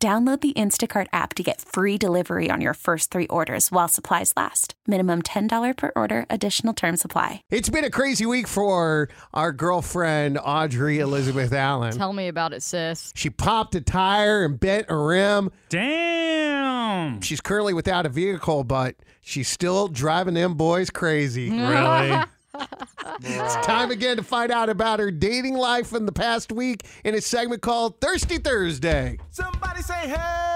Download the Instacart app to get free delivery on your first three orders while supplies last. Minimum $10 per order, additional term supply. It's been a crazy week for our girlfriend, Audrey Elizabeth Allen. Tell me about it, sis. She popped a tire and bent a rim. Damn. She's currently without a vehicle, but she's still driving them boys crazy. Really? It's time again to find out about her dating life in the past week in a segment called Thirsty Thursday. Somebody say, hey,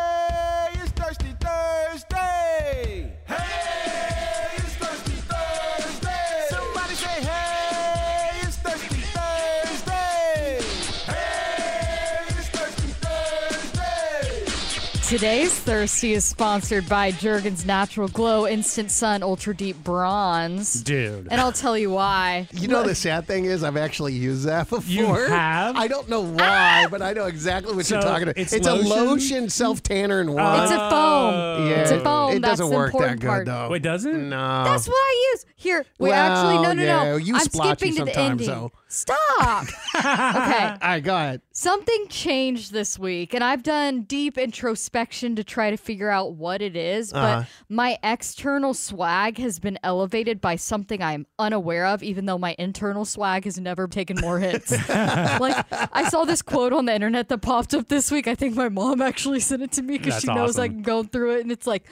Today's Thirsty is sponsored by Jergens Natural Glow Instant Sun Ultra Deep Bronze. Dude. And I'll tell you why. You know, the sad thing is, I've actually used that before. You have? I don't know why, but I know exactly what you're talking about. it's a lotion? lotion self tanner and one. It's a foam. yeah, It's a foam. It That's doesn't the work that important good part. though. Wait, doesn't? No. That's what I use. Here, we Well, actually, oh, no, no, yeah, no. you I'm splotchy skipping to the sometimes, ending. though. Stop. okay. All right, go ahead. Something changed this week, and I've done deep introspection to try to figure out what it is, Uh-huh. but my external swag has been elevated by something I'm unaware of, even though my internal swag has never taken more hits. like, I saw this quote on the internet that popped up this week. I think my mom actually sent it to me because she knows awesome. I'm going through it, and it's like,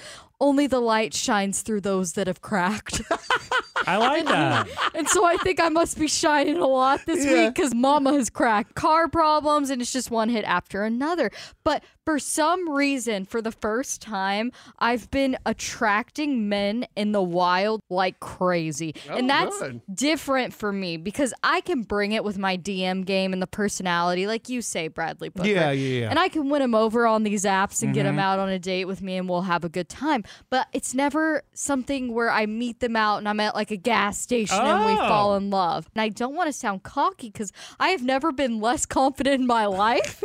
only the light shines through those that have cracked. I like that. And so I think I must be shining a lot this Yeah. week because mama has cracked car problems and it's just one hit after another. But for some reason, for the first time, I've been attracting men in the wild like crazy. and oh, that's good. different for me because I can bring it with my DM game and the personality, like you say, Bradley Booker. Yeah, yeah, yeah. And I can win them over on these apps and get them mm-hmm. out on a date with me and we'll have a good time. But it's never something where I meet them out and I'm at like a gas station and we Oh. fall in love. And I don't want to sound cocky because I have never been less confident in my life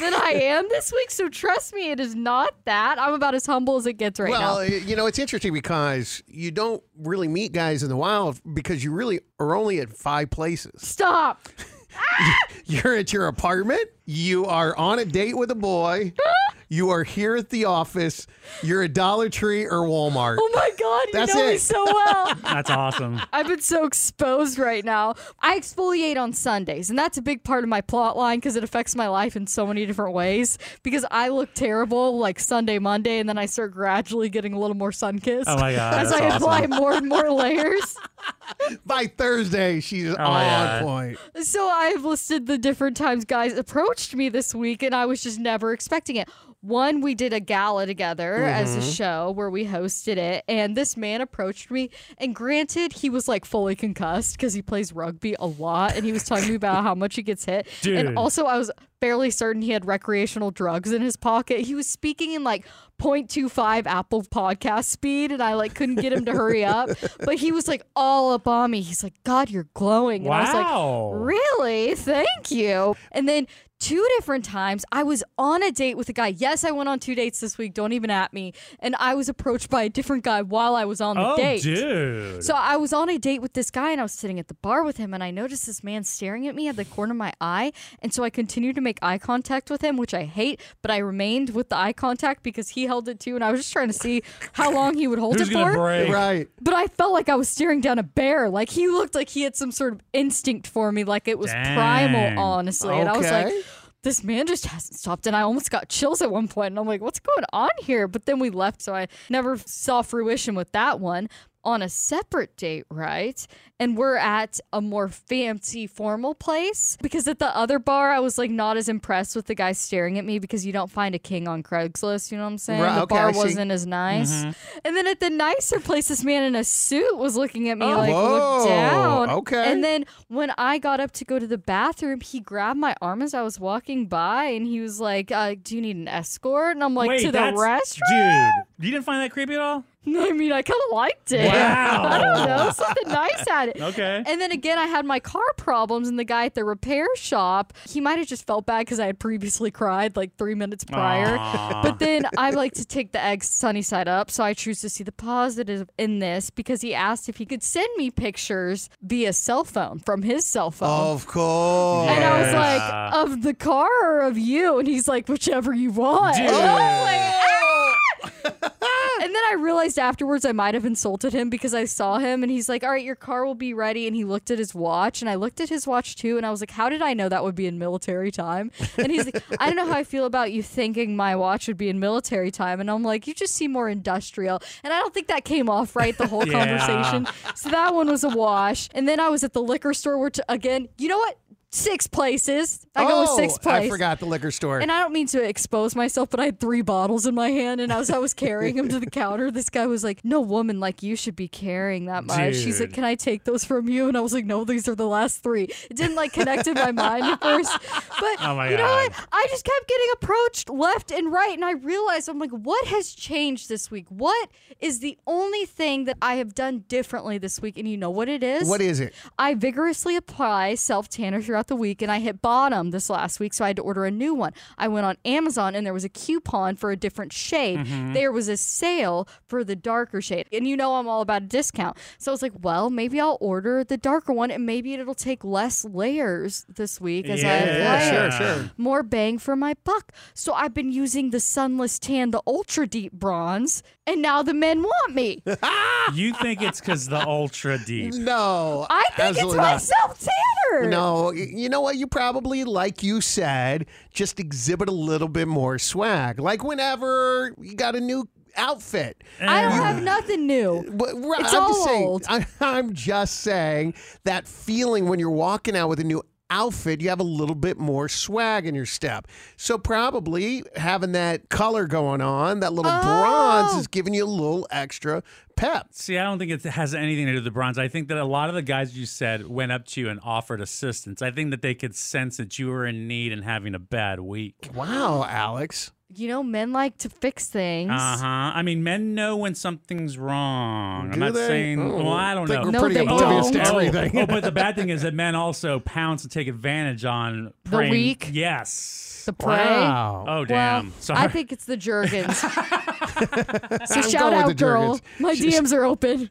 than I am this week. So trust me, it is not that. I'm about as humble as it gets right well, now. y- you know, it's interesting because you don't really meet guys in the wild because you really are only at five places. Stop. You're at your apartment, you are on a date with a boy, you are here at the office, you're at Dollar Tree or Walmart. Oh my God, you That's know me so well. That's awesome. I've been so exposed right now. I exfoliate on Sundays, and that's a big part of my plot line because it affects my life in so many different ways. Because I look terrible like Sunday, Monday, and then I start gradually getting a little more sun kissed. Oh my God, As I awesome. apply more and more layers. By Thursday, she's oh, on yeah. point. So I've listed the different times guys approached me this week, and I was just never expecting it. One, we did a gala together as a mm-hmm. show where we hosted it, and this man approached me. And granted, he was like fully concussed because he plays rugby a lot, and he was talking to me about how much he gets hit. Dude. And also, I was fairly certain he had recreational drugs in his pocket. He was speaking in like 0.25 Apple podcast speed, and I like couldn't get him to hurry up. But he was like all up on me. He's like, God, you're glowing. And I was like, Wow. Really? Thank you. And then two different times I was on a date with a guy. Yes, I went on two dates this week. Don't even at me. And I was approached by a different guy while I was on the Oh, date. dude. So I was on a date with this guy and I was sitting at the bar with him and I noticed this man staring at me at the corner of my eye. And so I continued to make eye contact with him, which I hate, but I remained with the eye contact because he held it too and I was just trying to see how long he would hold Who's it for. break? Right. But I felt like I was staring down a bear. Like he looked like he had some sort of instinct for me, like it was Dang. primal, honestly. And I was like, this man just hasn't stopped. And I almost got chills at one point. And I'm like, what's going on here? But then we left. So I never saw fruition with that one. On a separate date, right? And we're at a more fancy formal place because at the other bar I was like not as impressed with the guy staring at me because you don't find a king on Craigslist, you know what I'm saying? Right, the okay, bar see. wasn't as nice. And then at the nicer place this man in a suit was looking at me like Whoa, look down. okay. And then when I got up to go to the bathroom, he grabbed my arm as I was walking by and he was like, uh, "Do you need an escort?" And I'm like, Wait, "To the that's, restaurant." dude. You didn't find that creepy at all? I mean, I kind of liked it. Wow. I don't know, something nice at it. Okay. And then again, I had my car problems, and the guy at the repair shop, he might have just felt bad because I had previously cried like three minutes prior. Aw. But then I like to take the egg sunny side up, so I choose to see the positive in this because he asked if he could send me pictures via cell phone from his cell phone. Of course. And I was like, of the car or of you? And he's like, whichever you want. Dude. Oh, and I was like, and then I realized afterwards I might have insulted him because I saw him and he's like, all right, your car will be ready. And he looked at his watch and I looked at his watch too. And I was like, how did I know that would be in military time? And he's like, I don't know how I feel about you thinking my watch would be in military time. And I'm like, you just seem more industrial. And I don't think that came off right the whole Yeah. conversation. So that one was a wash. And then I was at the liquor store, which again, you know what? Six places. I go with Oh, six places. I forgot the liquor store. And I don't mean to expose myself, but I had three bottles in my hand, and as I was carrying them to the counter, this guy was like, "No woman like you should be carrying that much." He's like, "Can I take those from you?" And I was like, "No, these are the last three. It didn't like connect in my mind at first, but Oh my you know what? I just kept getting approached left and right, and I realized I'm like, "What has changed this week? What is the only thing that I have done differently this week?" And you know what it is? what is it? I vigorously apply self tanner throughout the week, and I hit bottom this last week, so I had to order a new one. I went on Amazon, and there was a coupon for a different shade. Mm-hmm. There was a sale for the darker shade, and you know I'm all about a discount. So I was like, well, maybe I'll order the darker one, and maybe it'll take less layers this week as I Yeah, sure, it. sure. More bang for my buck. So I've been using the Sunless Tan, the Ultra Deep Bronze, and now the men want me. You think it's because the ultra deep? No, I think it's absolutely not. self tanner. No, y- you know what? You probably, like you said, just exhibit a little bit more swag. Like whenever you got a new outfit. I don't You- have nothing new. But, right, It's I'm all just saying, old. I, I'm just saying that feeling when you're walking out with a new outfit, you have a little bit more swag in your step. So probably having that color going on, that little bronze Oh. is giving you a little extra pep. See, I don't think it has anything to do with the bronze. I think that a lot of the guys you said went up to you and offered assistance. I think that they could sense that you were in need and having a bad week. Wow, Alex. You know, men like to fix things. Uh huh. I mean, men know when something's wrong. I'm Do not they? saying. Oh, well, I don't think know. We're No, pretty they oblivious don't. to Oh, everything. oh, but the bad thing is that men also pounce and take advantage on The weak? Yes. The prey. Wow. Oh Well, damn. Sorry. I think it's the Jergens. so I'm shout out, girl. Jergens. My Sh- sh- DMs are open.